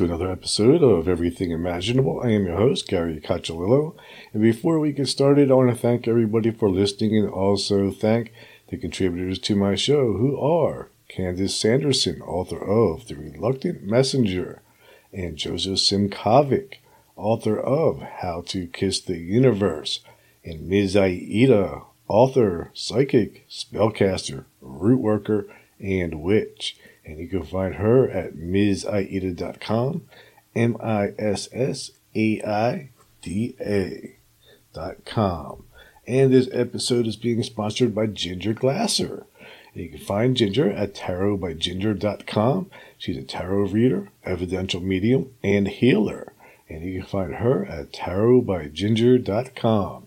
To another episode of Everything Imaginable. I am your host, Gary Cacciolillo. And before we get started, I want to thank everybody for listening and also thank the contributors to my show, who are Candace Sanderson, author of The Reluctant Messenger, and Joseph Simkovic, author of How to Kiss the Universe, and Ms. Aida, author, psychic, spellcaster, root worker, and witch. And you can find her at MsAida.com, M I S S A I D A.com. And this episode is being sponsored by Ginger Glasser. And you can find Ginger at tarotbyginger.com. She's a tarot reader, evidential medium, and healer. And you can find her at tarotbyginger.com.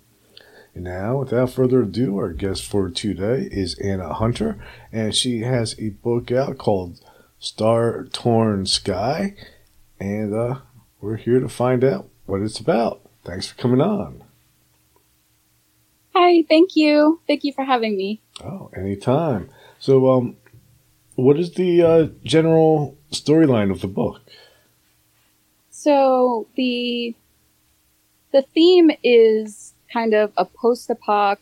And now, without further ado, our guest for today is Anna Hunter, and she has a book out called Star Torn Sky, and uh, we're here to find out what it's about. Thanks for coming on. Hi, thank you. Thank you for having me. Oh, anytime. So, um, what is the uh, general storyline of the book? So the the theme is kind of a post-apoc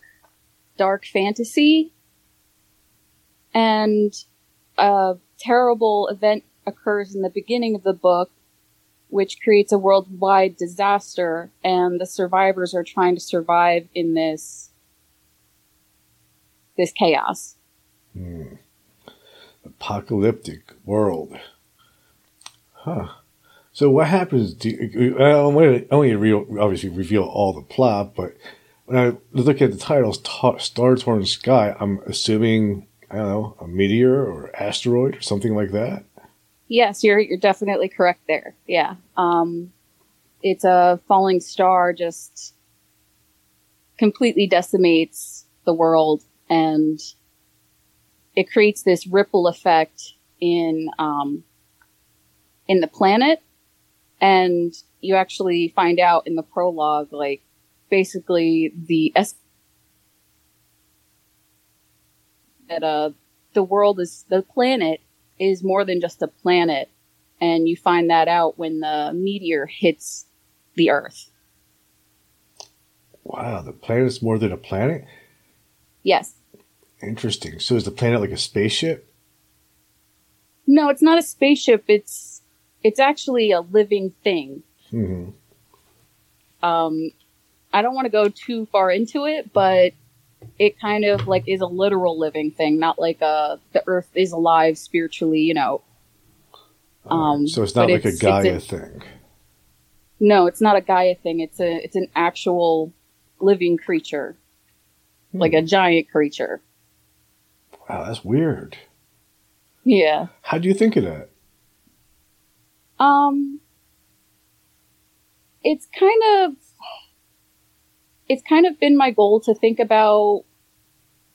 dark fantasy and a terrible event occurs in the beginning of the book which creates a worldwide disaster and the survivors are trying to survive in this this chaos. Hmm. apocalyptic world. Huh so what happens? You, I don't to real, obviously reveal all the plot, but when I look at the titles, Star Torn Sky, I'm assuming I don't know a meteor or asteroid or something like that. Yes, you're you're definitely correct there. Yeah, um, it's a falling star just completely decimates the world and it creates this ripple effect in um, in the planet and you actually find out in the prologue, like, basically the es- that uh the world is the planet is more than just a planet. And you find that out when the meteor hits the earth. Wow the planet is more than a planet? Yes. Interesting. So is the planet like a spaceship? No it's not a spaceship. It's it's actually a living thing. Mm-hmm. Um, I don't want to go too far into it, but it kind of like is a literal living thing, not like a uh, the Earth is alive spiritually, you know. Um, so it's not like it's, a Gaia a, thing. No, it's not a Gaia thing. It's a it's an actual living creature, hmm. like a giant creature. Wow, that's weird. Yeah. How do you think of that? Um, it's kind of, it's kind of been my goal to think about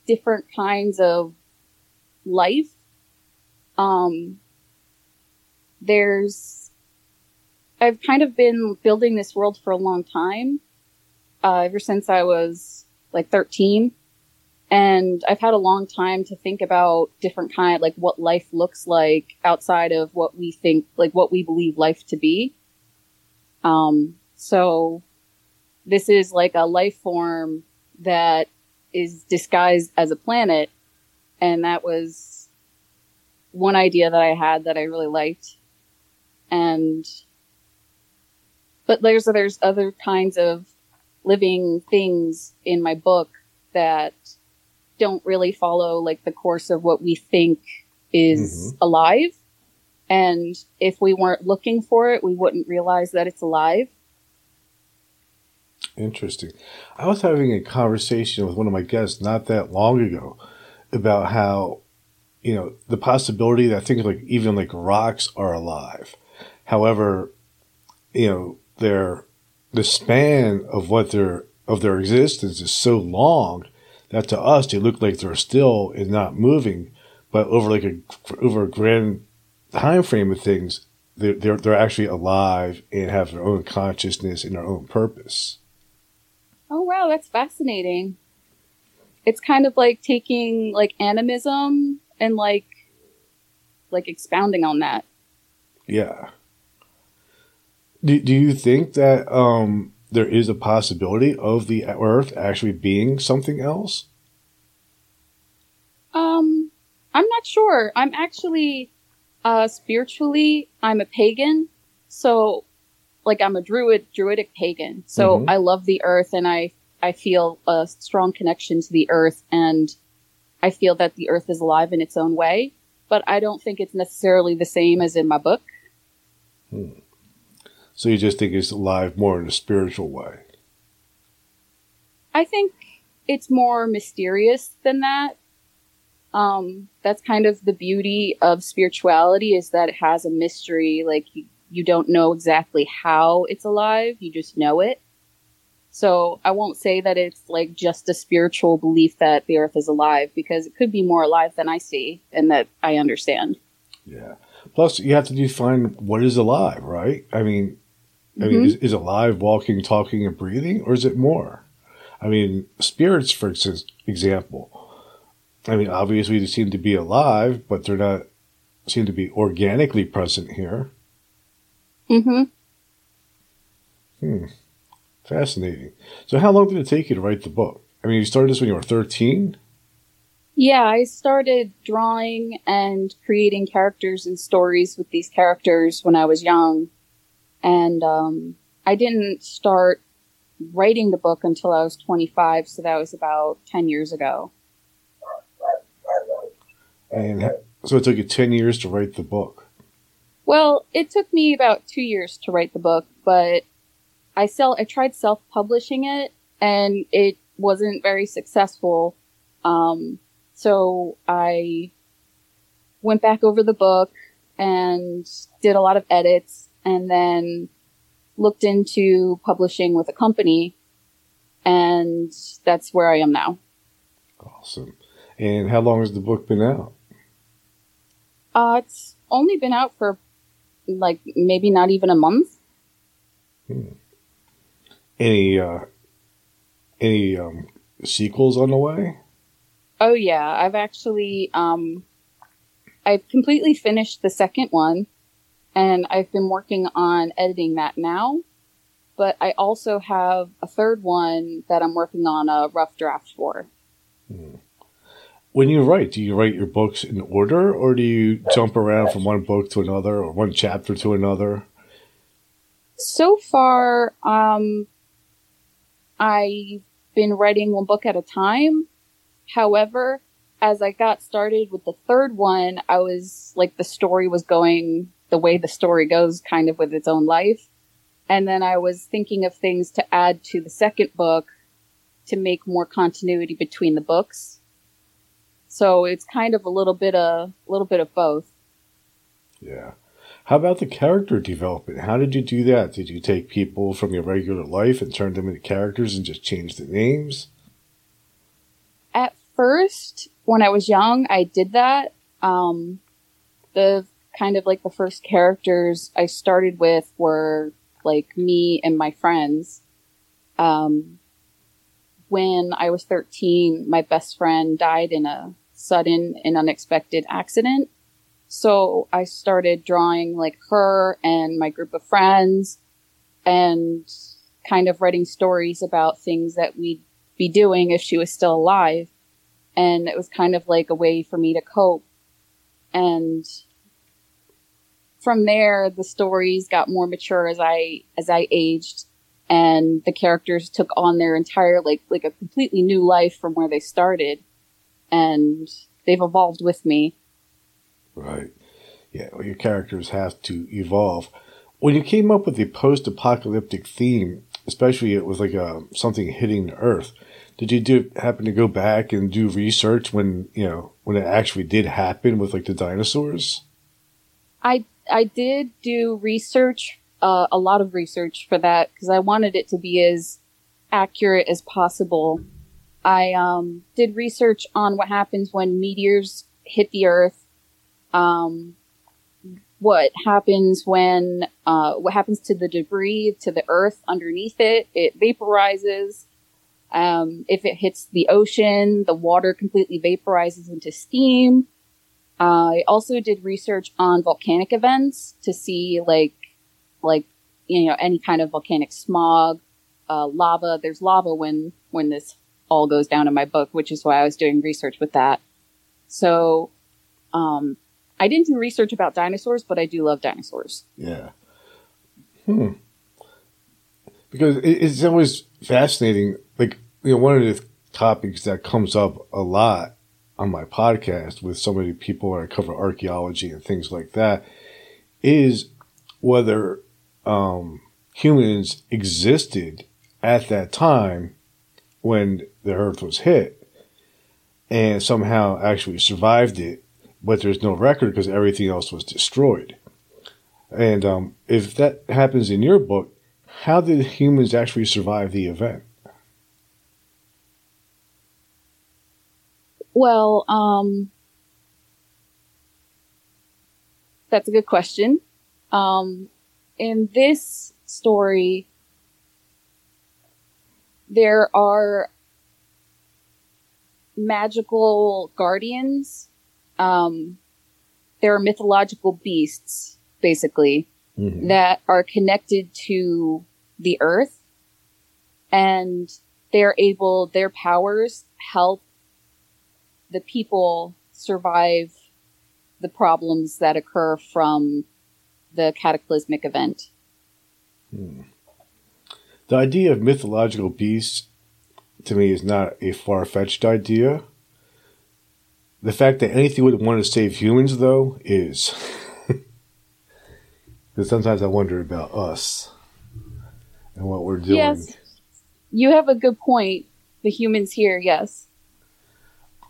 different kinds of life. Um, there's, I've kind of been building this world for a long time, uh, ever since I was like 13 and I've had a long time to think about different kind, like what life looks like outside of what we think, like what we believe life to be. Um, so this is like a life form that is disguised as a planet. And that was one idea that I had that I really liked. And, but there's, there's other kinds of living things in my book that don't really follow like the course of what we think is mm-hmm. alive. And if we weren't looking for it, we wouldn't realize that it's alive. Interesting. I was having a conversation with one of my guests not that long ago about how, you know, the possibility that things like even like rocks are alive. However, you know, their the span of what their of their existence is so long that to us they look like they're still and not moving, but over like a over a grand time frame of things, they're they're, they're actually alive and have their own consciousness and their own purpose. Oh wow, that's fascinating. It's kind of like taking like animism and like like expounding on that. Yeah. Do, do you think that um, there is a possibility of the Earth actually being something else? Um, I'm not sure. I'm actually uh, spiritually, I'm a pagan, so like I'm a druid, druidic pagan. So Mhm. I love the earth, and I I feel a strong connection to the earth, and I feel that the earth is alive in its own way. But I don't think it's necessarily the same as in my book. So you just think it's alive more in a spiritual way? I think it's more mysterious than that. Um, that's kind of the beauty of spirituality is that it has a mystery. Like you, you don't know exactly how it's alive, you just know it. So I won't say that it's like just a spiritual belief that the earth is alive because it could be more alive than I see and that I understand. Yeah. Plus, you have to define what is alive, right? I mean, I mean, Mhm. is, is alive walking, talking, and breathing, or is it more? I mean, spirits, for example. I mean, obviously they seem to be alive, but they're not seem to be organically present here. Mm-hmm. hmm Fascinating. So, how long did it take you to write the book? I mean, you started this when you were thirteen. Yeah, I started drawing and creating characters and stories with these characters when I was young. And um, I didn't start writing the book until I was 25, so that was about 10 years ago. And so it took you 10 years to write the book. Well, it took me about two years to write the book, but I sell I tried self-publishing it and it wasn't very successful. Um, so I went back over the book and did a lot of edits and then looked into publishing with a company and that's where I am now. Awesome. And how long has the book been out? Uh, it's only been out for like maybe not even a month. Any, uh, any, um, sequels on the way? Oh yeah, I've actually um I've completely finished the second one and I've been working on editing that now. But I also have a third one that I'm working on a rough draft for. When you write, do you write your books in order or do you jump around from one book to another or one chapter to another? So far, um I've been writing one book at a time. However, as I got started with the third one, I was like the story was going the way the story goes, kind of with its own life. And then I was thinking of things to add to the second book to make more continuity between the books. So it's kind of a little bit of a little bit of both. Yeah. How about the character development? How did you do that? Did you take people from your regular life and turn them into characters and just change the names? At first, when I was young, I did that. Um, the kind of like the first characters I started with were like me and my friends. Um, when I was 13, my best friend died in a sudden and unexpected accident. So I started drawing like her and my group of friends and kind of writing stories about things that we'd be doing if she was still alive. And it was kind of like a way for me to cope. And from there, the stories got more mature as I, as I aged and the characters took on their entire, like, like a completely new life from where they started. And they've evolved with me. Right. Yeah, well, your characters have to evolve. When you came up with the post-apocalyptic theme, especially it was like a, something hitting the Earth, did you do happen to go back and do research when you know when it actually did happen with like the dinosaurs? I I did do research, uh, a lot of research for that because I wanted it to be as accurate as possible. I um, did research on what happens when meteors hit the Earth, um, what happens when uh, what happens to the debris to the Earth underneath it. It vaporizes. Um, if it hits the ocean, the water completely vaporizes into steam. I also did research on volcanic events to see like like you know, any kind of volcanic smog, uh, lava. There's lava when, when this all goes down in my book, which is why I was doing research with that. So, um, I didn't do research about dinosaurs, but I do love dinosaurs. Yeah. Hmm. Because it's always fascinating. Like, you know, one of the topics that comes up a lot on my podcast with so many people I cover archaeology and things like that is whether um, humans existed at that time when the earth was hit and somehow actually survived it, but there's no record because everything else was destroyed. And um, if that happens in your book, how did humans actually survive the event? Well, um, that's a good question. Um, in this story, there are magical guardians. Um, there are mythological beasts, basically, mm-hmm. that are connected to the earth and they're able, their powers help the people survive the problems that occur from the cataclysmic event. Hmm. The idea of mythological beasts to me is not a far fetched idea. The fact that anything would want to save humans, though, is. Because sometimes I wonder about us and what we're doing. Yes. You have a good point. The humans here, yes.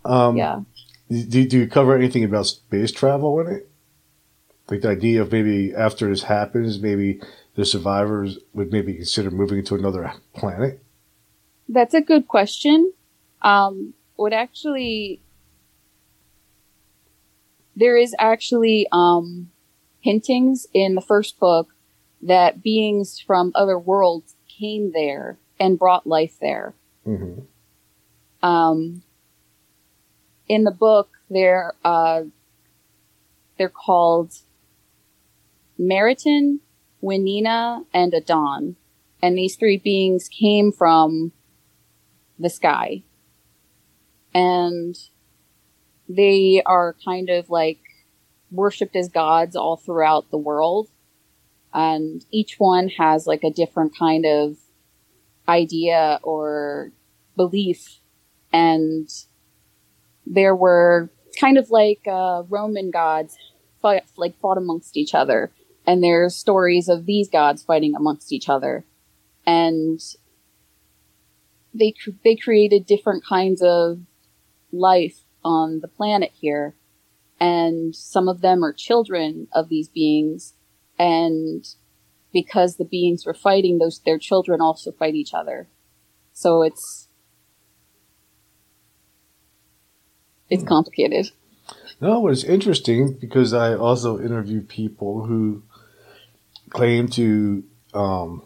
Um, yeah. Do, do you cover anything about space travel in it? Like the idea of maybe after this happens, maybe the survivors would maybe consider moving to another planet? That's a good question. Um, would actually, there is actually um, hintings in the first book that beings from other worlds came there and brought life there. Mm-hmm. Um, in the book, they're uh, they're called Meriton, Winina, and Adon, and these three beings came from the sky, and they are kind of like worshipped as gods all throughout the world, and each one has like a different kind of idea or belief, and there were kind of like uh, Roman gods fight, like fought amongst each other, and there's stories of these gods fighting amongst each other, and they they created different kinds of life on the planet here, and some of them are children of these beings, and because the beings were fighting, those their children also fight each other. So it's it's complicated. No, it's interesting because I also interview people who claim to, um,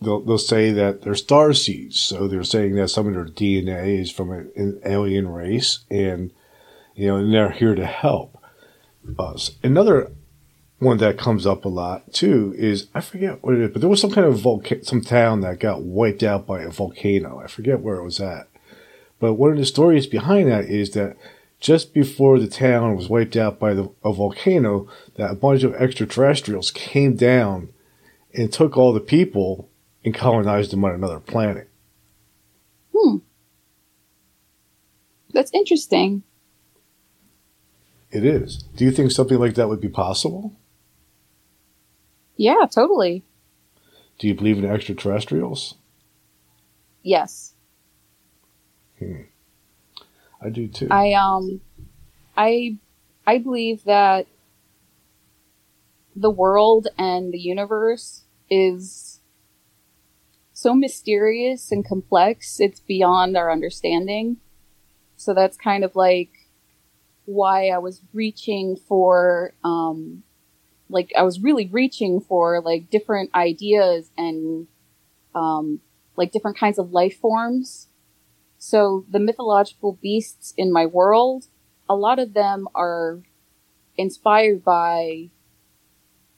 they'll, they'll say that they're star seeds. So they're saying that some of their DNA is from an, an alien race and, you know, and they're here to help us. Another one that comes up a lot too is I forget what it is, but there was some kind of volcano, some town that got wiped out by a volcano. I forget where it was at. But one of the stories behind that is that just before the town was wiped out by the, a volcano, that a bunch of extraterrestrials came down and took all the people and colonized them on another planet. Hmm. That's interesting. It is. Do you think something like that would be possible? Yeah, totally. Do you believe in extraterrestrials? Yes. Hmm. I do too. I um I I believe that the world and the universe is so mysterious and complex, it's beyond our understanding. So that's kind of like why I was reaching for, um, like, I was really reaching for like different ideas and, um, like different kinds of life forms so the mythological beasts in my world, a lot of them are inspired by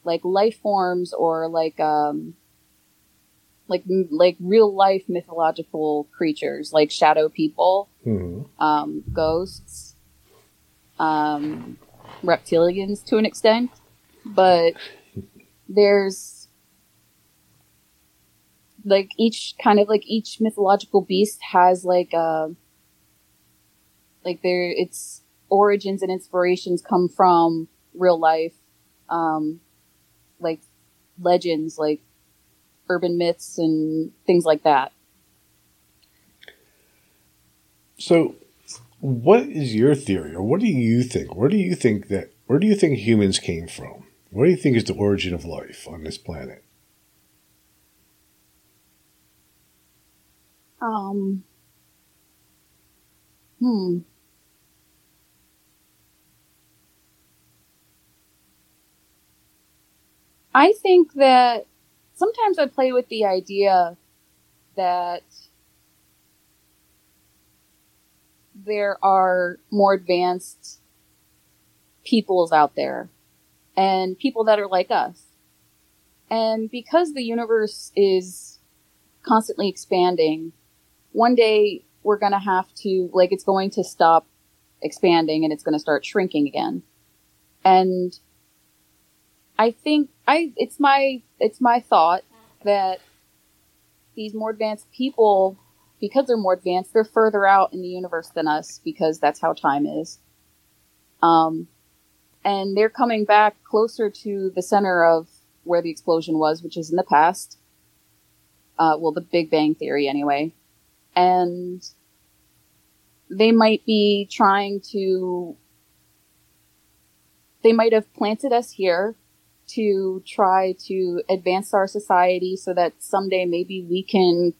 like life forms or like um like like real life mythological creatures like shadow people, hmm um, ghosts, um, reptilians to an extent, but there's like each kind of like each mythological beast has like a like their its origins and inspirations come from real life um like legends like urban myths and things like that So, what is your theory, or what do you think? Where do you think that? Where do you think humans came from? What do you think is the origin of life on this planet? Um hmm I think that sometimes I play with the idea that there are more advanced peoples out there and people that are like us. And because the universe is constantly expanding, one day we're going to have to, like, it's going to stop expanding and it's going to start shrinking again. And I think I it's my it's my thought that these more advanced people because they're more advanced they're further out in the universe than us because that's how time is. Um and they're coming back closer to the center of where the explosion was, which is in the past. Uh well the Big Bang theory anyway. And they might be trying to they might have planted us here to try to advance our society so that someday maybe we can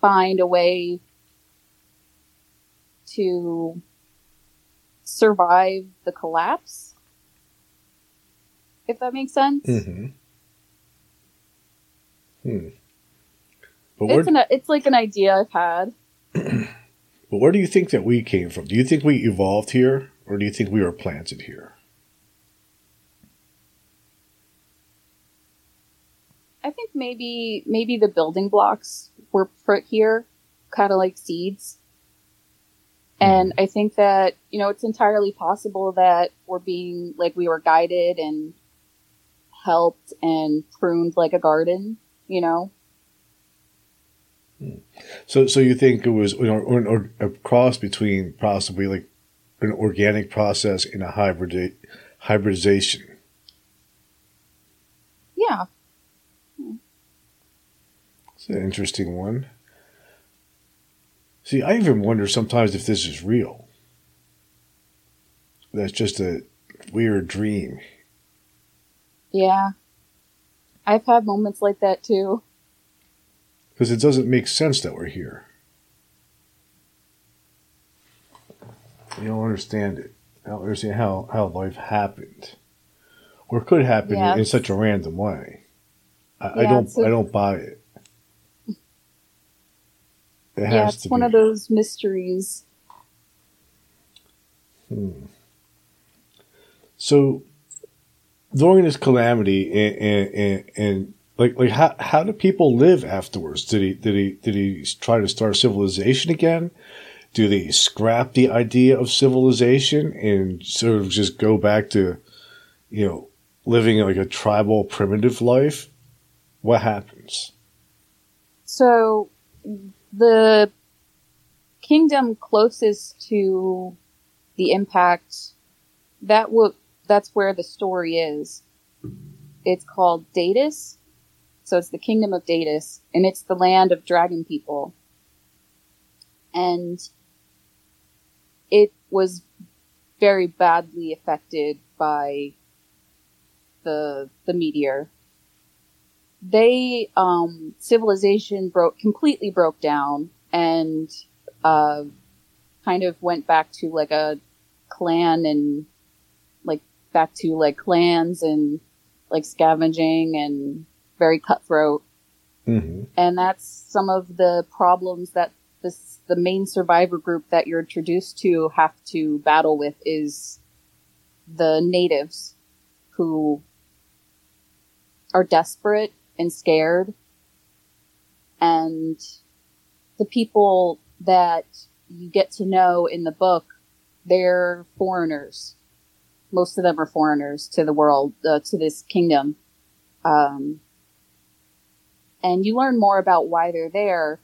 find a way to survive the collapse. If that makes sense. Mm-hmm. Hmm. But It's an it's like an idea I've had. but where do you think that we came from? Do you think we evolved here, or do you think we were planted here? I think maybe maybe the building blocks were put here, kind of like seeds. Hmm. And I think that you know it's entirely possible that we're being like we were guided and helped and pruned like a garden. You know, So, so you think it was know, or, or a cross between possibly like an organic process and a hybrid hybridization? yeah, It's an interesting one. See, I even wonder sometimes if this is real. That's just a weird dream. yeah. I've had moments like that too. Because it doesn't make sense that we're here. You don't understand it. I don't understand how, how life happened. Or could happen Yeah, in, such a random way. I, I don't a- I don't buy it. It has Yeah, it's one be. of those mysteries. Hmm. So during this calamity and, and, and, and like like how how do people live afterwards? Did he did he did he try to start civilization again? Do they scrap the idea of civilization and sort of just go back to, you know, living like a tribal primitive life? What happens? So the kingdom closest to the impact that will that's where the story is. It's called Datus. So it's the kingdom of Datus and it's the land of dragon people. And it was very badly affected by the the meteor they um civilization broke completely broke down and uh kind of went back to like a clan and like back to like clans and like scavenging and very cutthroat hmm and that's some of the problems that this the main survivor group that you're introduced to have to battle with is the natives who are desperate and scared and the people that you get to know in the book, they're foreigners. Most of them are foreigners to the world, uh, to this kingdom. Um, and you learn more about why they're there,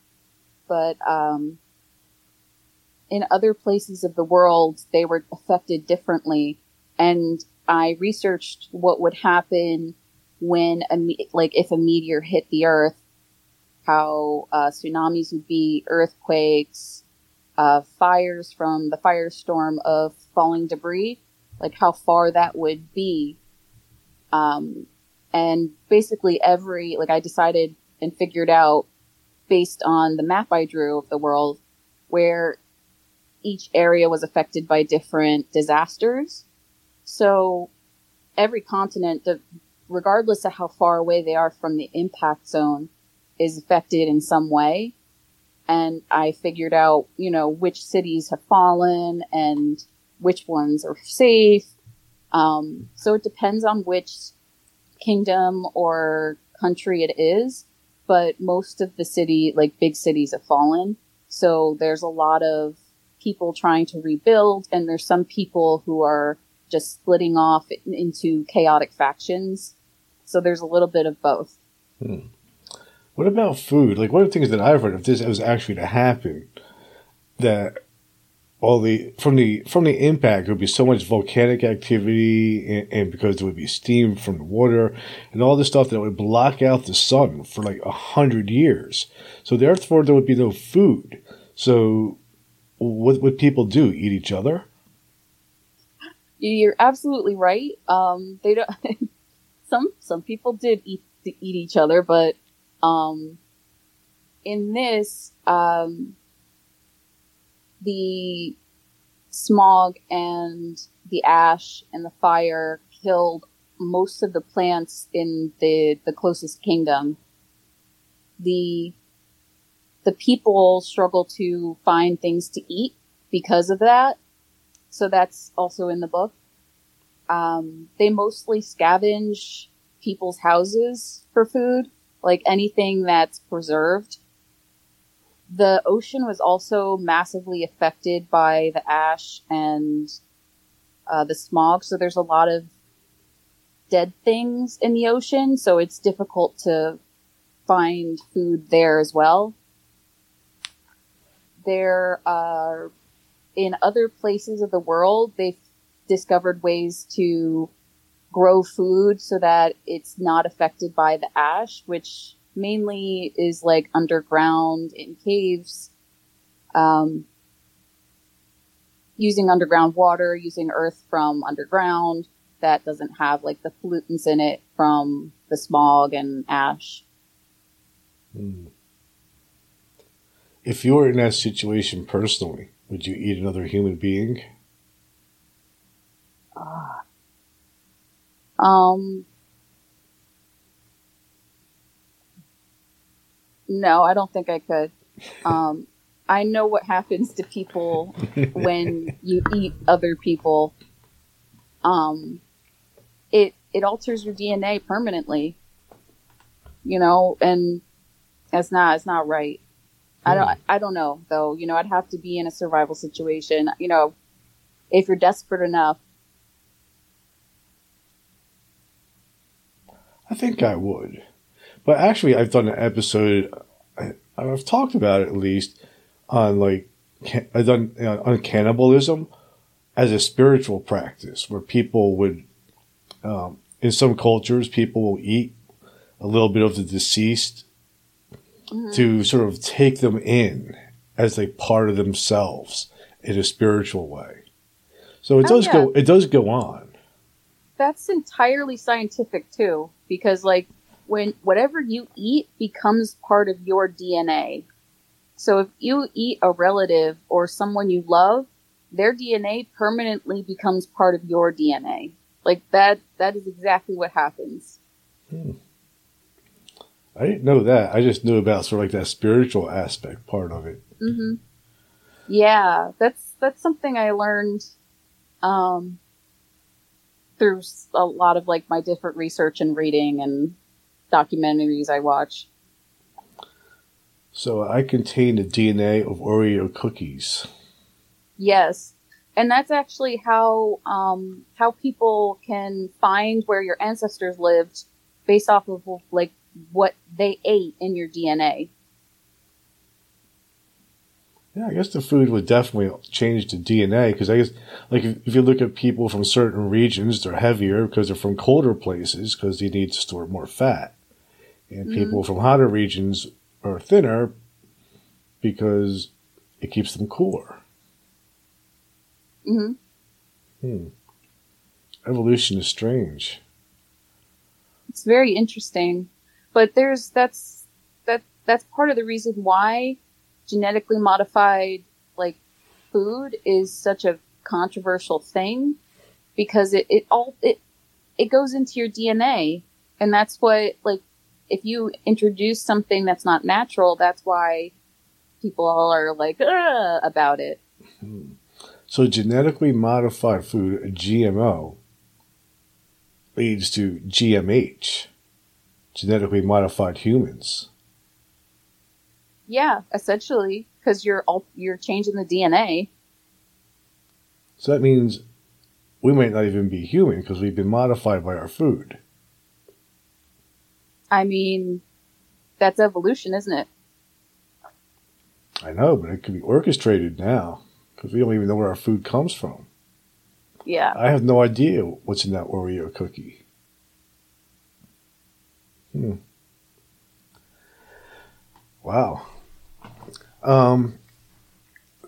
but um, in other places of the world, they were affected differently. And I researched what would happen when, a, like, if a meteor hit the Earth, how uh, tsunamis would be, earthquakes, uh, fires from the firestorm of falling debris, like how far that would be. Um, and basically every, like I decided and figured out based on the map I drew of the world where each area was affected by different disasters. So every continent, regardless of how far away they are from the impact zone, is affected in some way. And I figured out, you know, which cities have fallen and which ones are safe. Um, so it depends on which kingdom or country it is, but most of the city, like big cities have fallen. So there's a lot of people trying to rebuild and there's some people who are just splitting off into chaotic factions. So there's a little bit of both. Hmm. What about food? Like one of the things that I've heard, if this was actually to happen, that all the from the from the impact there would be so much volcanic activity and, and, because there would be steam from the water and all this stuff that would block out the sun for like a hundred years. So therefore there would be no food. So what would people do? Eat each other? You're absolutely right. Um they don't some some people did eat eat each other but um in this um the smog and the ash and the fire killed most of the plants in the the closest kingdom. The the people struggle to find things to eat because of that. So that's also in the book. Um, they mostly scavenge people's houses for food, like anything that's preserved the ocean was also massively affected by the ash and uh, the smog. So there's a lot of dead things in the ocean. So it's difficult to find food there as well. There are, in other places of the world, they've discovered ways to grow food so that it's not affected by the ash, which mainly is like underground in caves, um, using underground water, using earth from underground that doesn't have like the pollutants in it from the smog and ash. Hmm. If you were in that situation personally, would you eat another human being? Uh, um, No, I don't think I could. Um, I know what happens to people when you eat other people. Um, it it alters your DNA permanently. You know, and it's not it's not right. I don't I don't know though. You know, I'd have to be in a survival situation. You know, if you're desperate enough. I think I would. But actually, I've done an episode. I, have talked about it at least on like I've done you know, on cannibalism as a spiritual practice, where people would, um, in some cultures, people will eat a little bit of the deceased mm-hmm. to sort of take them in as a part of themselves in a spiritual way. So it oh, does yeah. go. It does go on. That's entirely scientific too, because like when whatever you eat becomes part of your DNA. So if you eat a relative or someone you love, their DNA permanently becomes part of your DNA. Like that, that is exactly what happens. Hmm. I didn't know that. I just knew about sort of like that spiritual aspect part of it. Mm-hmm. Yeah, that's that's something I learned um, through a lot of like my different research and reading and documentaries I watch. So I contain the DNA of Oreo cookies. Yes. And that's actually how um, how people can find where your ancestors lived based off of like what they ate in your DNA. Yeah, I guess the food would definitely change the DNA because I guess, like, if, if, you look at people from certain regions, they're heavier because they're from colder places because they need to store more fat, and mm-hmm. people from hotter regions are thinner because it keeps them cooler. Hmm. Hmm. Evolution is strange. It's very interesting, but there's that's that that's part of the reason why genetically modified like food is such a controversial thing because it, it all it it goes into your DNA and that's what like if you introduce something that's not natural that's why people all are like about it. So genetically modified food, GMO, leads to GMH, genetically modified humans. Yeah, essentially, because you're all you're changing the DNA. So that means we might not even be human because we've been modified by our food. I mean, that's evolution, isn't it? I know, but it can be orchestrated now because we don't even know where our food comes from. Yeah. I have no idea what's in that Oreo cookie. Hmm. Wow. Um,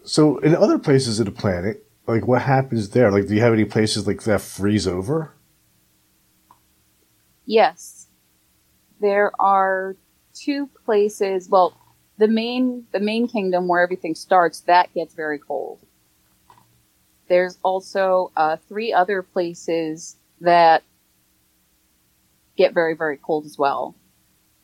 so in other places of the planet, like what happens there? Like, do you have any places like that freeze over? Yes, there are two places. Well, the main the main kingdom where everything starts that gets very cold. There's also uh, three other places that get very very cold as well.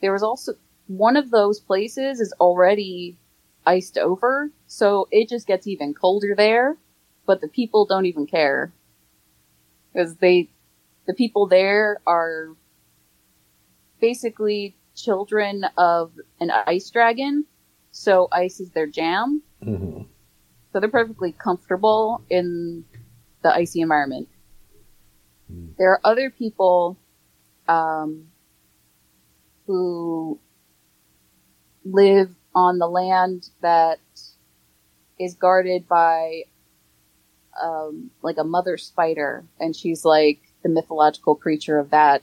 There was also one of those places is already iced over, so it just gets even colder there. But the people don't even care because they, the people there are basically children of an ice dragon, so ice is their jam. Mm-hmm. So they're perfectly comfortable in the icy environment. Mm. There are other people um, who live on the land that is guarded by um, like a mother spider, and she's like the mythological creature of that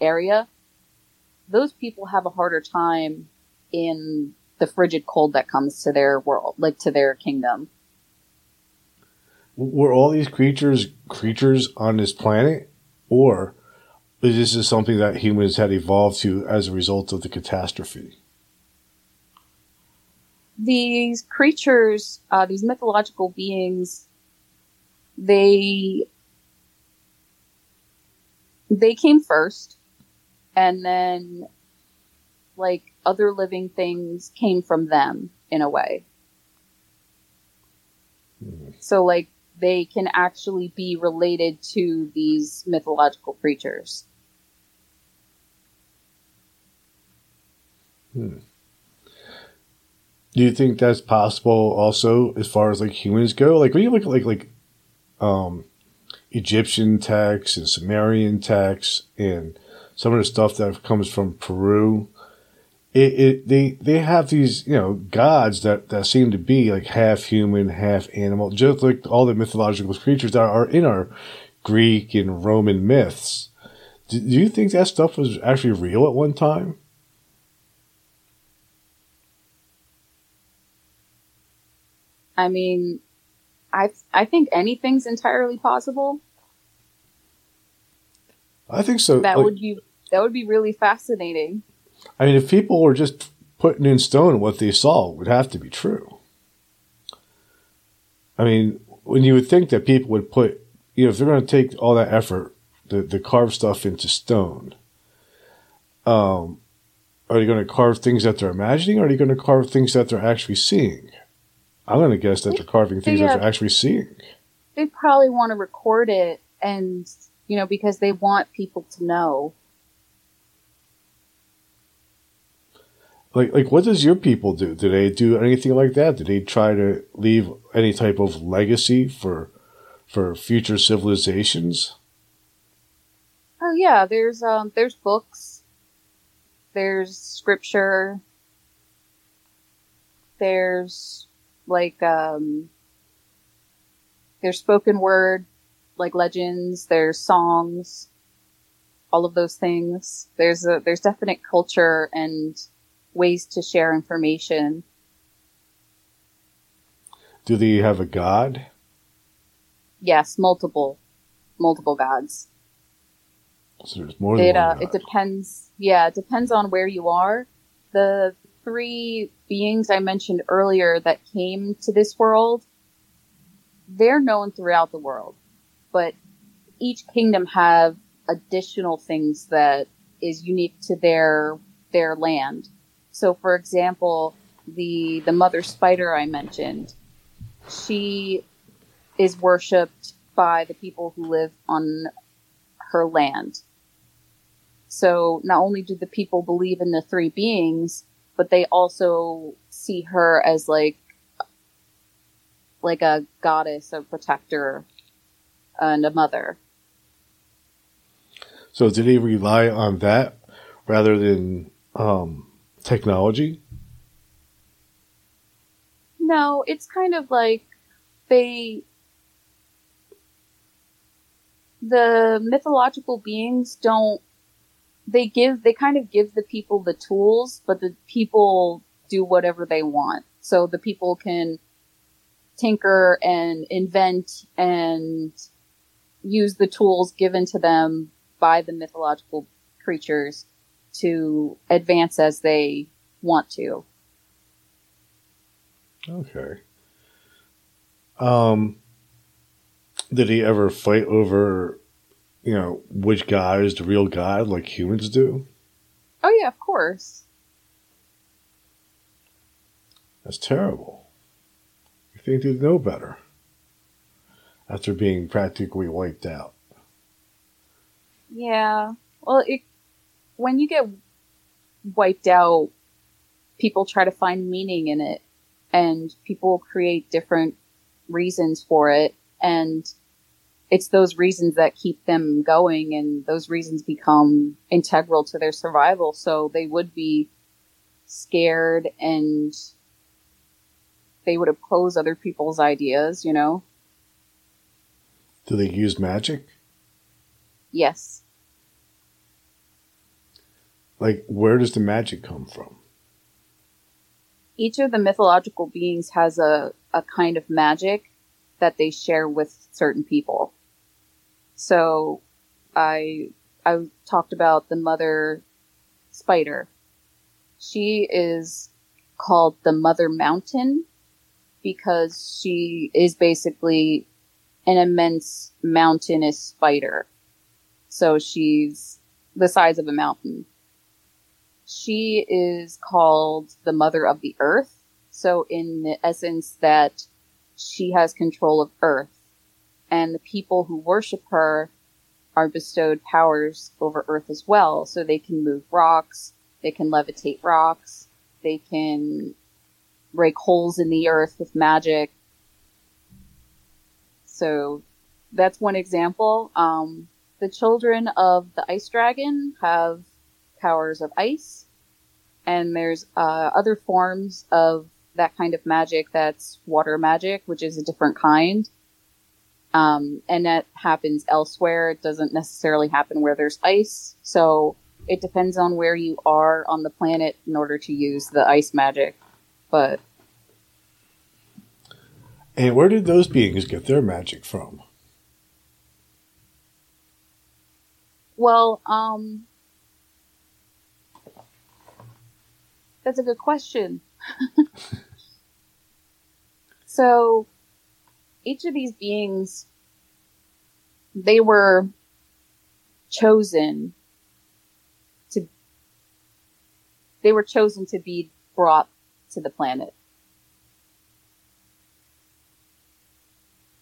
area. Those people have a harder time in the frigid cold that comes to their world, like to their kingdom. Were all these creatures creatures on this planet, or is this something that humans had evolved to as a result of the catastrophe? these creatures, uh, these mythological beings, they they came first, and then like other living things came from them in a way. Mm. So like they can actually be related to these mythological creatures. Hmm. Do you think that's possible also as far as like humans go? Like when you look at like like um Egyptian texts and Sumerian texts and some of the stuff that comes from Peru, it, it they they have these, you know, gods that, that seem to be like half human, half animal, just like all the mythological creatures that are in our Greek and Roman myths. Do, do you think that stuff was actually real at one time? I mean, I I think anything's entirely possible. I think so. That like, would be that would be really fascinating. I mean, if people were just putting in stone what they saw, would have to be true. I mean, when you would think that people would put, you know, if they're going to take all that effort to, to carve stuff into stone, um, are they going to carve things that they're imagining, or are they going to carve things that they're actually seeing? I'm going to guess that they're carving things that they're actually seeing. They probably want to record it and, you know, because they want people to know. like like what does your people do? Do they do anything like that? Do they try to leave any type of legacy for for future civilizations? Oh yeah, there's um there's books, there's scripture, there's like um there's spoken word like legends, there's songs, all of those things. There's a there's definite culture and ways to share information. Do they have a god? Yes, multiple multiple gods. So there's more than It one uh, god. it depends. Yeah, it depends on where you are. The three beings I mentioned earlier that came to this world, they're known throughout the world, but each kingdom have additional things that is unique to their their land. So, for example, the the mother spider I mentioned, she is worshipped by the people who live on her land. So not only do the people believe in the three beings, but they also see her as like like a goddess, a protector, and a mother. So did he rely on that rather than um, technology? No, it's kind of like they the mythological beings don't they give they kind of give the people the tools, but the people do whatever they want. So the people can tinker and invent and use the tools given to them by the mythological creatures to advance as they want to. Okay. Um, did he ever fight over, you know, which guy is the real god like humans do? Oh yeah, of course. That's terrible. You think they'd know better after being practically wiped out. Yeah. Well, it, when you get wiped out, people try to find meaning in it, and people create different reasons for it, and it's those reasons that keep them going, and those reasons become integral to their survival. So they would be scared, and they would oppose other people's ideas. You know? Do they use magic? Yes. Like, where does the magic come from? each of the mythological beings has a, a kind of magic that they share with certain people. So I I talked about the mother spider. She is called the mother mountain because she is basically an immense mountainous spider. So she's the size of a mountain she is called the mother of the earth. So in the essence that she has control of earth and the people who worship her are bestowed powers over earth as well. So they can move rocks, they can levitate rocks, they can break holes in the earth with magic. So that's one example. Um, the children of the ice dragon have powers of ice, and there's uh, other forms of that kind of magic that's water magic, which is a different kind. Um, and that happens elsewhere. It doesn't necessarily happen where there's ice. So it depends on where you are on the planet in order to use the ice magic. But And where did those beings get their magic from? Well, um, that's a good question. so, each of these beings, they were chosen to, they were chosen to be brought to the planet.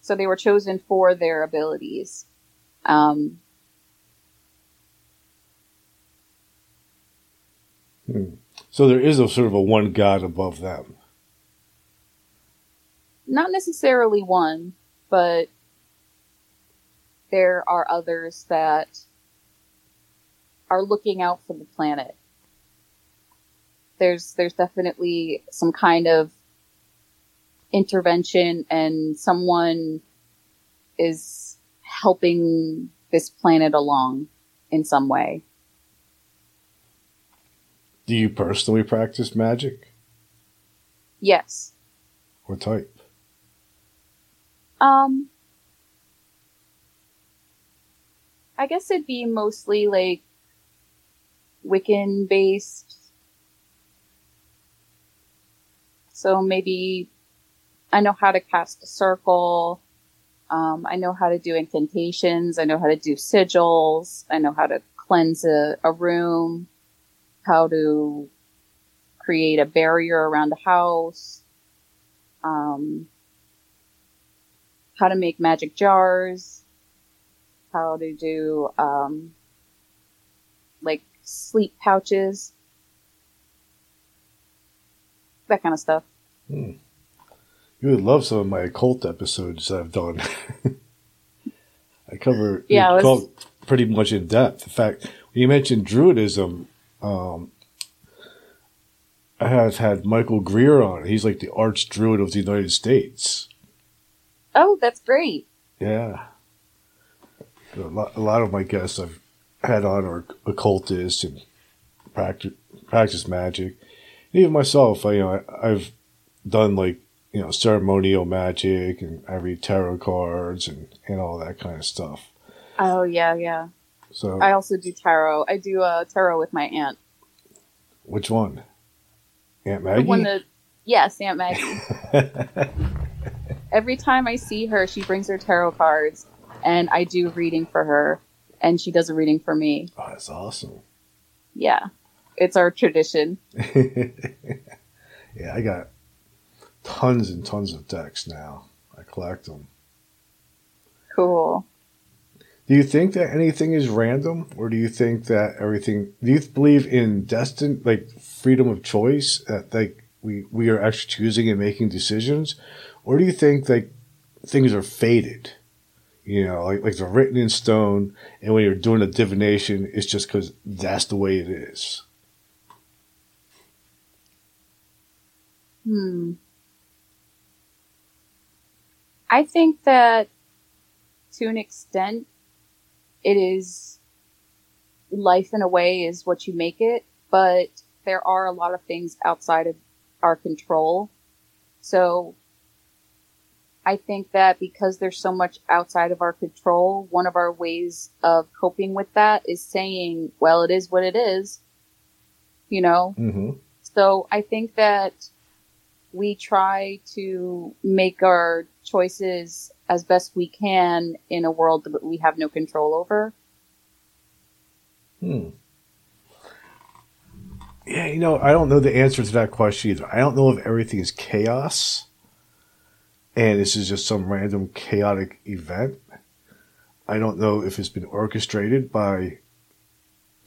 So they were chosen for their abilities. Um, Hmm. So there is a sort of a one God above them. Not necessarily one, but there are others that are looking out for the planet. There's there's definitely some kind of intervention and someone is helping this planet along in some way. Do you personally practice magic? Yes. What type? Um I guess it'd be mostly like Wiccan based. So maybe I know how to cast a circle. Um, I know how to do incantations. I know how to do sigils. I know how to cleanse a, a room, how to create a barrier around a house, um, how to make magic jars, how to do um, like sleep pouches, that kind of stuff. Hmm. You would love some of my occult episodes I've done. I cover Yeah, was- occult pretty much in depth. In fact, when you mentioned Druidism, um, I have had Michael Greer on. He's like the arch druid of the United States. Oh, that's great. Yeah. A lot, a lot of my guests I've had on are occultists and practice, practice magic. Even myself, I, you know, I, I've done like, you know, ceremonial magic and I read tarot cards and, and all that kind of stuff. Oh yeah, yeah. So, I also do tarot. I do uh, tarot with my aunt. which one? Aunt The Maggie? one that, yes, Aunt Maggie. Every time I see her, she brings her tarot cards, and I do a reading for her, and she does a reading for me. oh, that's awesome. Yeah, it's our tradition. yeah, I got tons and tons of decks now. I collect them. Cool. Do you think that anything is random, or do you think that everything? Do you believe in destined, like freedom of choice, that like we we are actually choosing and making decisions, or do you think that things are fated? You know, like like they're written in stone, and when you're doing a divination, it's just because that's the way it is. Hmm. I think that to an extent, it is life in a way is what you make it, but there are a lot of things outside of our control. So I think that because there's so much outside of our control, one of our ways of coping with that is saying, well, it is what it is. You know, Mm-hmm. so I think that we try to make our choices as best we can in a world that we have no control over. Hmm. Yeah, you know, I don't know the answer to that question either. I don't know if everything is chaos and this is just some random chaotic event. I don't know if it's been orchestrated by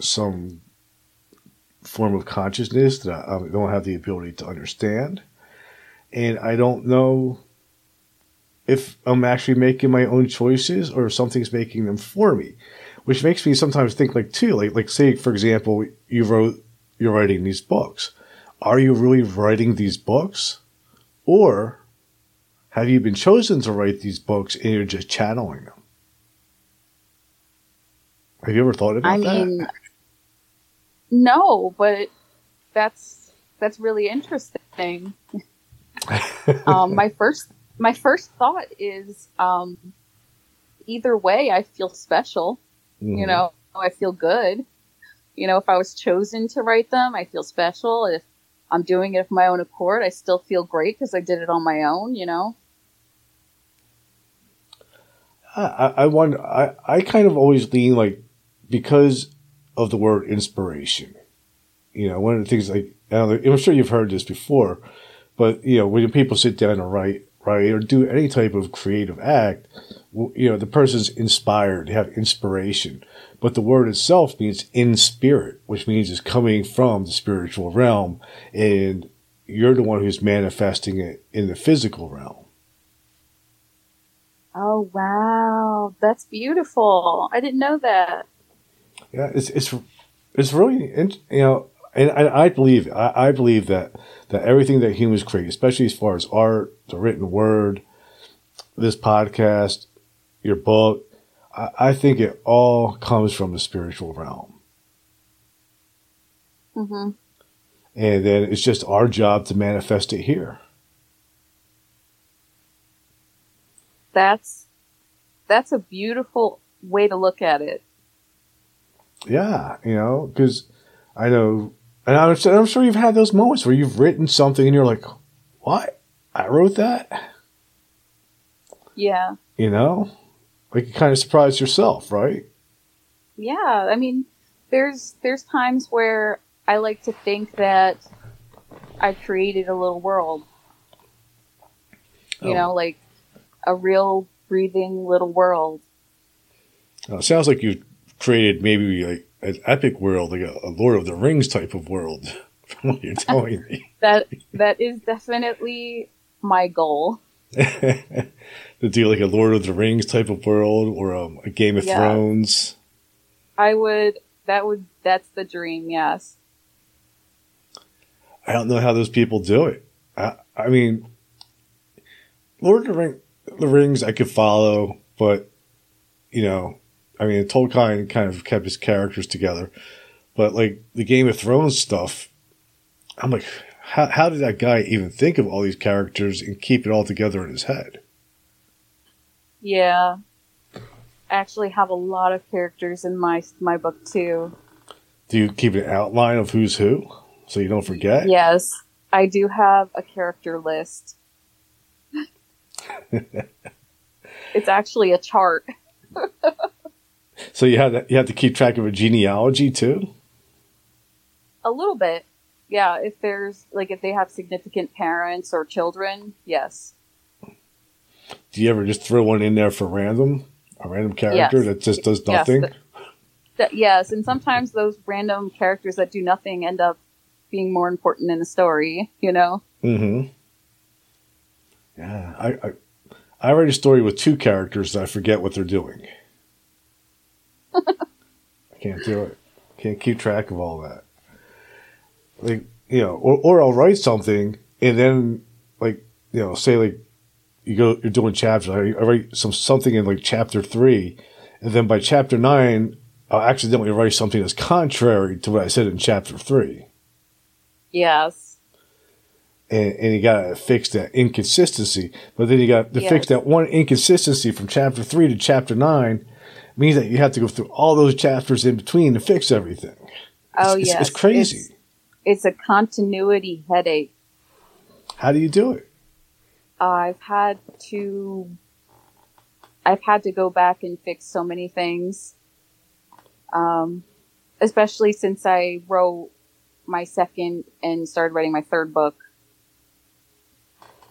some form of consciousness that I don't have the ability to understand. And I don't know if I'm actually making my own choices or if something's making them for me which makes me sometimes think like too like like say for example you wrote you're writing these books. Are you really writing these books? Or have you been chosen to write these books and you're just channeling them? Have you ever thought about I that? I mean, no, but that's that's really interesting. um, my first my first thought is um, either way, I feel special. Mhm. You know, I feel good. You know, if I was chosen to write them, I feel special. If I'm doing it of my own accord, I still feel great because I did it on my own. You know. I, I I wonder. I, I kind of always lean like because of the word inspiration. You know, one of the things like i'm sure you've heard this before, but you know, when people sit down and write right, or do any type of creative act, you know, the person's inspired, they have inspiration. But the word itself means in spirit, which means it's coming from the spiritual realm, and you're the one who's manifesting it in the physical realm. Oh wow, that's beautiful! I didn't know that. Yeah, it's it's it's really you know, and I, I believe I, I believe that that everything that humans create, especially as far as art, the written word, this podcast, your book, I, I think it all comes from the spiritual realm. Mm-hmm. And then it's just our job to manifest it here. That's that's a beautiful way to look at it. Yeah, you know, because I know, and I'm, I'm sure you've had those moments where you've written something and you're like, "What? I wrote that." Yeah. You know, like you kind of surprised yourself, right? Yeah, I mean, there's there's times where I like to think that I created a little world. You oh. know, like a real breathing little world. Oh, it sounds like you've created maybe like an epic world, like a, a Lord of the Rings type of world, from what you're telling me. that that is definitely my goal. to do like a Lord of the Rings type of world or um, a Game of yeah. Thrones. I would. That would. That's the dream. Yes. I don't know how those people do it. I, I mean, Lord of the, Ring, the Rings, I could follow, but you know, I mean, Tolkien kind of kept his characters together, but like the Game of Thrones stuff, I'm like, how how did that guy even think of all these characters and keep it all together in his head? Yeah, I actually have a lot of characters in my my book too. Do you keep an outline of who's who? so you don't forget? Yes, I do have a character list. it's actually a chart. so you have to, you have to keep track of a genealogy too. A little bit, yeah. If there's like if they have significant parents or children, yes. Do you ever just throw one in there for random, a random character yes. that just does nothing? Yes, the, the, yes, and sometimes those random characters that do nothing end up being more important in the story, you know? Mm-hmm. Yeah. I, I, I write a story with two characters I forget what they're doing. I can't do it. Can't keep track of all that. Like, you know, or, or I'll write something and then like, you know, say like you go, you're doing chapters. I, I write some, something in like chapter three and then by chapter nine, I'll accidentally write something that's contrary to what I said in chapter three. Yes. And, and you got to fix that inconsistency. But then you got to yes. fix that one inconsistency from chapter three to chapter nine means that you have to go through all those chapters in between to fix everything. Oh, it's, yes. It's, it's crazy. It's, it's, a continuity headache. How do you do it? I've had to, I've had to go back and fix so many things. Um, especially since I wrote my second and started writing my third book,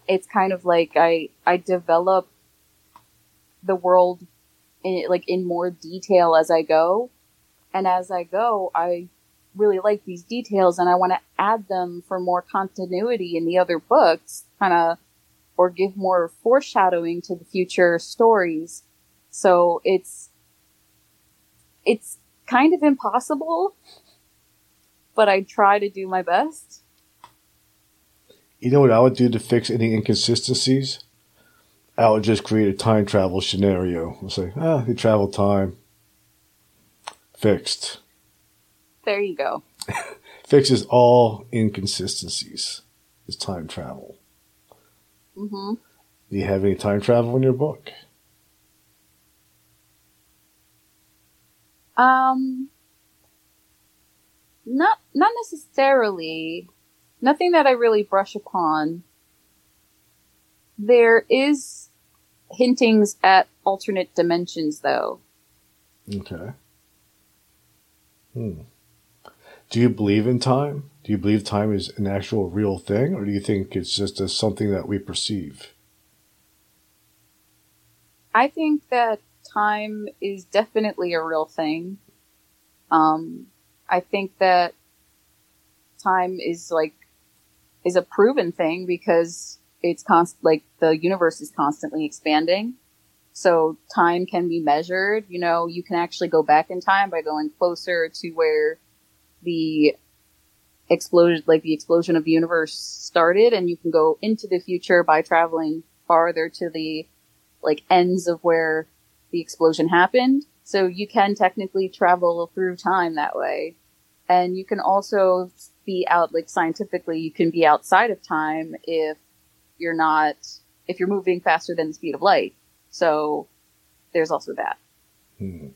it's kind of like I I develop the world in like in more detail as I go, and as I go, I really like these details and I want to add them for more continuity in the other books, kind of, or give more foreshadowing to the future stories. So it's it's kind of impossible but I try to do my best. You know what I would do to fix any inconsistencies? I would just create a time travel scenario. I'll say, ah, the travel time. Fixed. There you go. Fixes all inconsistencies. Is time travel. Mm-hmm. Do you have any time travel in your book? Um, not not necessarily. Nothing that I really brush upon. There is hintings at alternate dimensions though. Okay. Hmm. Do you believe in time? Do you believe time is an actual real thing, or do you think it's just a, something that we perceive? I think that time is definitely a real thing. Um, I think that time is like is a proven thing because it's constant like the universe is constantly expanding. So time can be measured. You know, you can actually go back in time by going closer to where the explosion, like the explosion of the universe started, and you can go into the future by traveling farther to the like ends of where the explosion happened. So you can technically travel through time that way. And you can also be out, like scientifically, you can be outside of time if you're not, if you're moving faster than the speed of light. So there's also that. Hmm.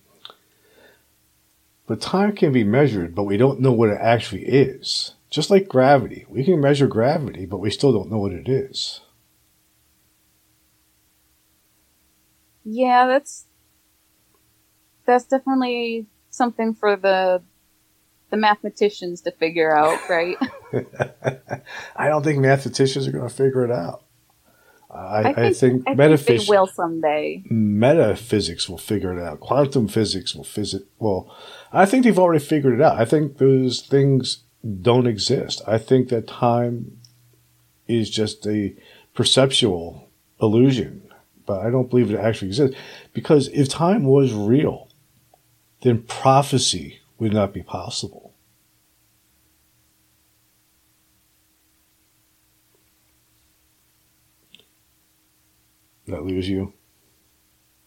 But time can be measured, but we don't know what it actually is. Just like gravity. We can measure gravity, but we still don't know what it is. Yeah, that's that's definitely something for the the mathematicians to figure out, right? I don't think mathematicians are going to figure it out. I, I, think, I think, I metaphysics think will someday. Metaphysics will figure it out. Quantum physics will physic. Well, I think they've already figured it out. I think those things don't exist. I think that time is just a perceptual illusion, but I don't believe it actually exists. Because if time was real, then prophecy would not be possible. That lose you?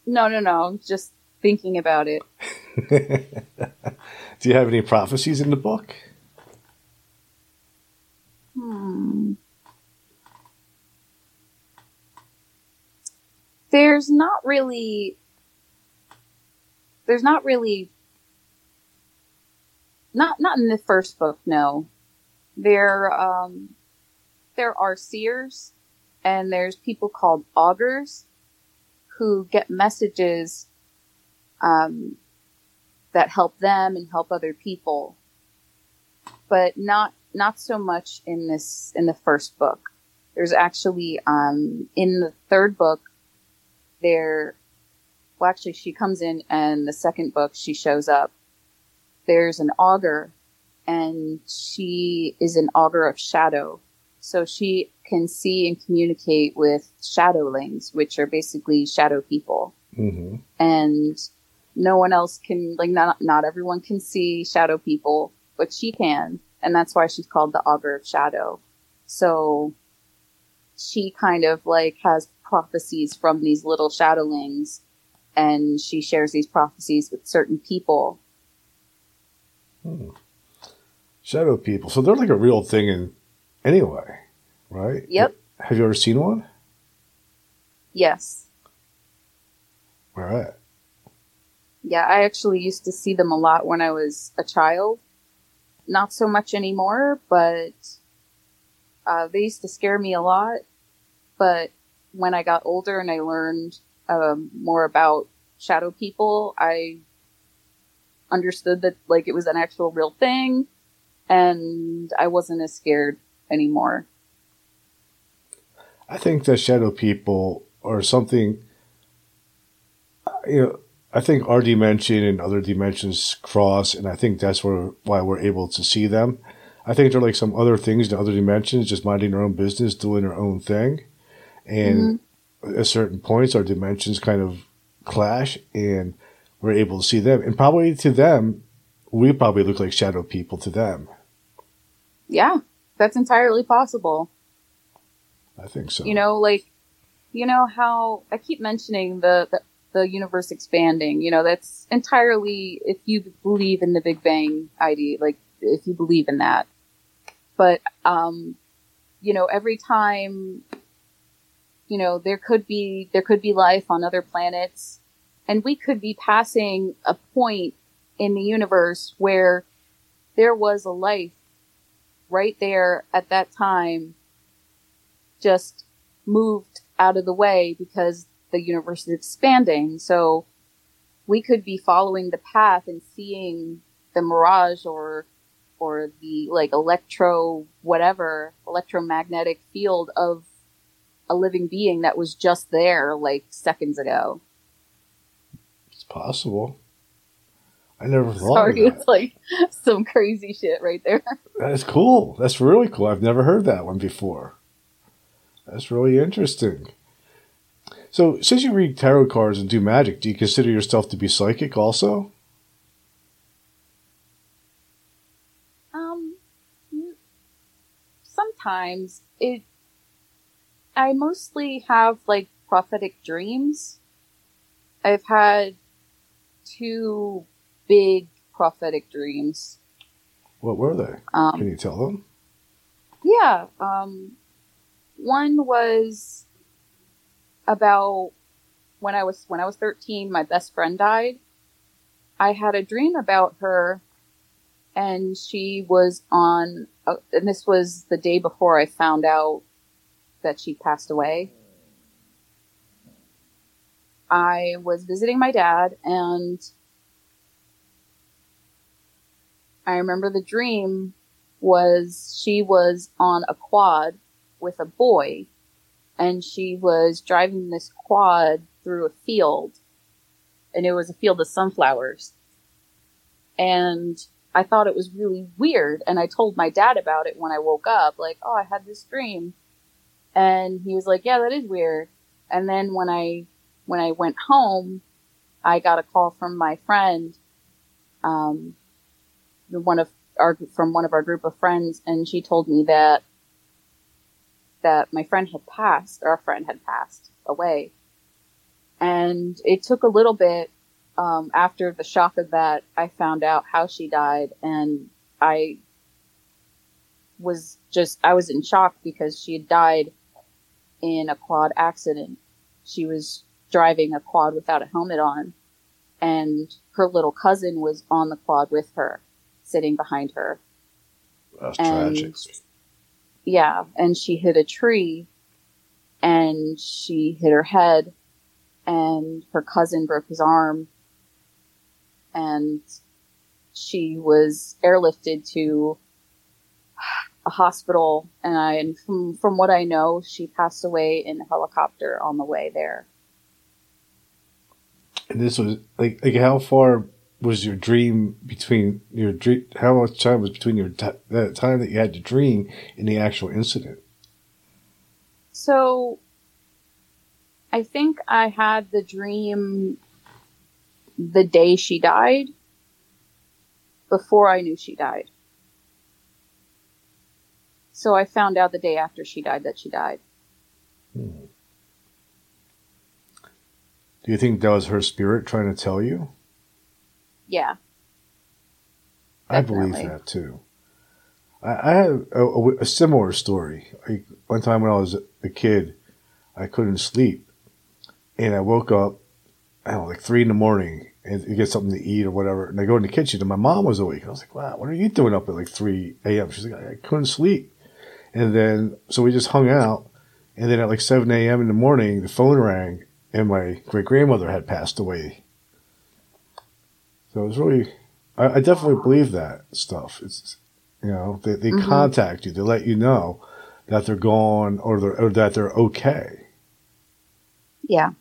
No, no, no. Just thinking about it. Do you have any prophecies in the book? Hmm. There's not really. There's not really. Not not in the first book. No, there um, there are seers, and there's people called augurs, who get messages um, that help them and help other people, but not not so much in this in the first book. There's actually um, in the third book there. Well, actually, she comes in, and the second book she shows up. There's an augur, and she is an augur of shadow, so she can see and communicate with shadowlings, which are basically shadow people. Mm-hmm. And no one else can, like, not, not everyone can see shadow people, but she can and that's why she's called the augur of shadow. So she kind of like has prophecies from these little shadowlings and she shares these prophecies with certain people. Hmm. Shadow people. So they're like a real thing in anyway, right? Yep. Have you ever seen one? Yes. Where at? Yeah, I actually used to see them a lot when I was a child not so much anymore, but uh, they used to scare me a lot. But when I got older and I learned um, more about shadow people, I understood that like it was an actual real thing, and I wasn't as scared anymore. I think that shadow people are something. You know, I think our dimension and other dimensions cross, and I think that's where why we're able to see them. I think they're like some other things in other dimensions, just minding their own business, doing their own thing, and mm-hmm. at certain points, our dimensions kind of clash, and we're able to see them. And probably to them, we probably look like shadow people to them. Yeah, that's entirely possible. I think so. You know, like, you know how I keep mentioning the, the the universe expanding. You know, that's entirely if you believe in the Big Bang idea, like if you believe in that. But, um, you know, every time, you know, there could be, there could be life on other planets and we could be passing a point in the universe where there was a life right there at that time just moved out of the way because the universe is expanding. So we could be following the path and seeing the mirage or or the like electro whatever electromagnetic field of a living being that was just there like seconds ago. It's possible. I never thought Sorry, it's like some crazy shit right there. That is cool. That's really cool. I've never heard that one before. That's really interesting. So, since you read tarot cards and do magic, do you consider yourself to be psychic also? Um, sometimes it. I mostly have like prophetic dreams. I've had two big prophetic dreams. What were they? Um, Can you tell them? Yeah. Um, one was about when I was when I was thirteen. My best friend died. I had a dream about her, and she was on. Uh, and this was the day before I found out that she passed away. I was visiting my dad, and I remember the dream was she was on a quad with a boy and she was driving this quad through a field and it was a field of sunflowers. And i thought it was really weird and i told my dad about it when i woke up like oh i had this dream. And he was like yeah that is weird. And then when i when i went home i got a call from my friend um, one of our from one of our group of friends, and she told me that that my friend had passed, a friend had passed away, and it took a little bit um, after the shock of that. I found out how she died, and I was just I was in shock because she had died in a quad accident. She was driving a quad without a helmet on, and her little cousin was on the quad with her sitting behind her. That's and tragic. yeah, and she hit a tree and she hit her head and her cousin broke his arm and she was airlifted to a hospital and I and from from what I know she passed away in a helicopter on the way there. And this was like, like how far was your dream between your dream? How much time was between your t- that time that you had to dream and the actual incident? So I think I had the dream the day she died before I knew she died. So I found out the day after she died that she died. Hmm. Do you think that was her spirit trying to tell you? Yeah. I believe that too. I, I had a, a- a similar story. Like one time when I was a kid, I couldn't sleep, and I woke up, I don't know, like three in the morning, and to get something to eat or whatever. And I go in the kitchen, and my mom was awake. And I was like, "Wow, what are you doing up at like three a.m.?" She's like, "I couldn't sleep," and then so we just hung out, and then at like seven a.m. in the morning, the phone rang, and my great grandmother had passed away. So it was really, I, I definitely believe that stuff. It's, you know, they, they Mhm. contact you, they let you know that they're gone or, they're, or that they're okay. Yeah.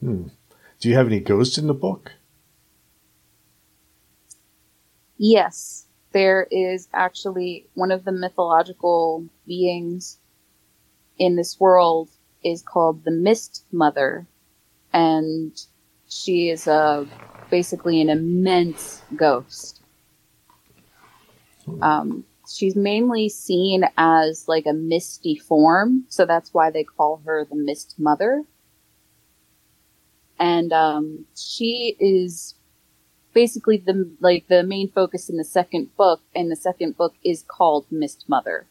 Hmm. Do you have any ghosts in the book? Yes. There is actually one of the mythological beings in this world is called the Mist Mother. And she is a basically an immense ghost. Um, she's mainly seen as like a misty form, so that's why they call her the Mist Mother. And um, she is basically the like the main focus in the second book, and the second book is called Mist Mother.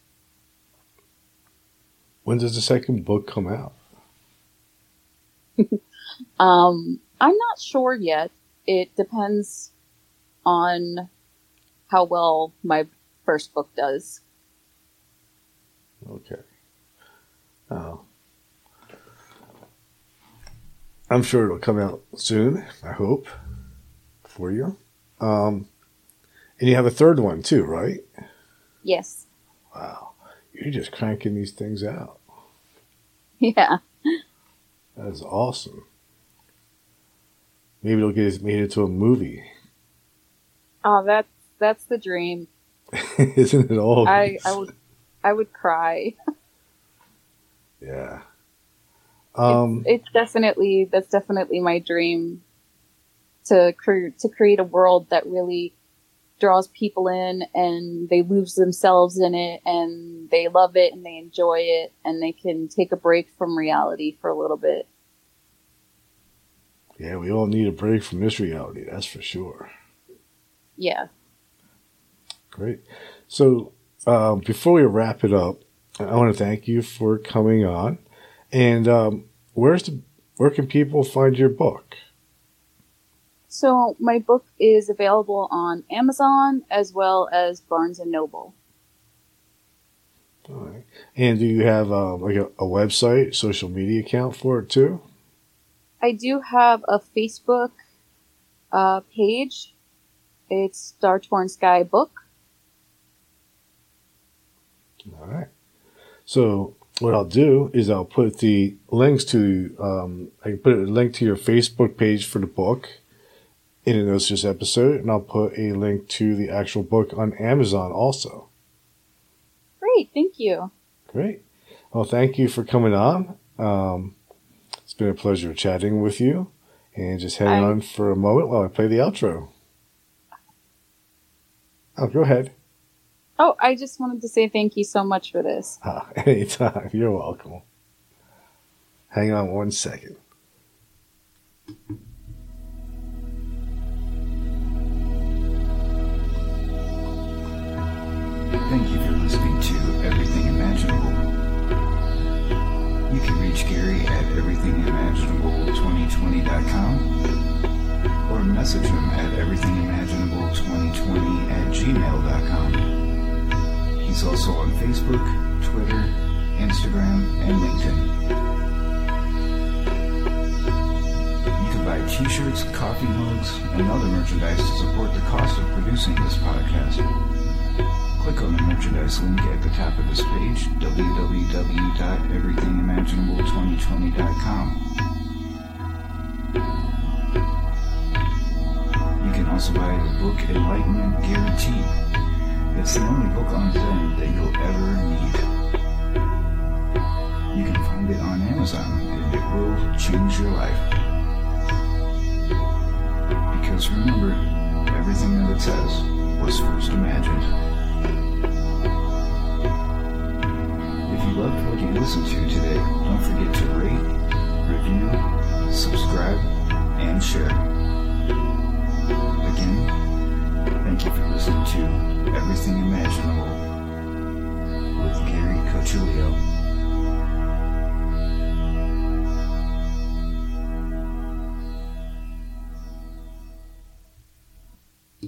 When does the second book come out? Um, I'm not sure yet. It depends on how well my first book does. Okay. Oh. I'm sure it'll come out soon, I hope, for you. Um, and you have a third one too, right? Yes. Wow. You're just cranking these things out. Yeah. That's awesome. Maybe it'll get made into a movie. Oh, that's that's the dream. Isn't it all? I I would I would cry. yeah. Um, it's, it's definitely that's definitely my dream to create to create a world that really draws people in and they lose themselves in it and they love it and they enjoy it and they can take a break from reality for a little bit. Yeah, we all need a break from this reality, that's for sure. Yeah. Great. So, um, before we wrap it up, I want to thank you for coming on. And um, where's the where can people find your book? So my book is available on Amazon as well as Barnes and Noble. All right. And do you have um, like a, a, website, social media account for it too? I do have a Facebook uh, page. It's Star Torn Sky Book. All right. So what I'll do is I'll put the links to um, I can put a link to your Facebook page for the book in the notes this episode, and I'll put a link to the actual book on Amazon also. Great, thank you. Great. Well, thank you for coming on. Um, it's been a pleasure chatting with you, and just hang I... on for a moment while I play the outro. Oh, go ahead. Oh, I just wanted to say thank you so much for this. Ah, anytime. You're welcome. Hang on one second. Thank you for listening to Everything Imaginable. You can reach Gary at everythingimaginable2020.com or message him at everythingimaginable2020 at gmail.com. He's also on Facebook, Twitter, Instagram, and LinkedIn. You can buy t-shirts, coffee mugs, and other merchandise to support the cost of producing this podcast. Click on the merchandise link at the top of this page, www.everythingimaginable2020.com. You can also buy the book Enlightenment Guaranteed. It's the only book on Zen that you'll ever need. You can find it on Amazon and it will change your life. Because remember, everything that it says was first imagined. Loved what you listened to today, don't forget to rate, review, subscribe, and share. Again, thank you for listening to Everything Imaginable with Gary Cochilio.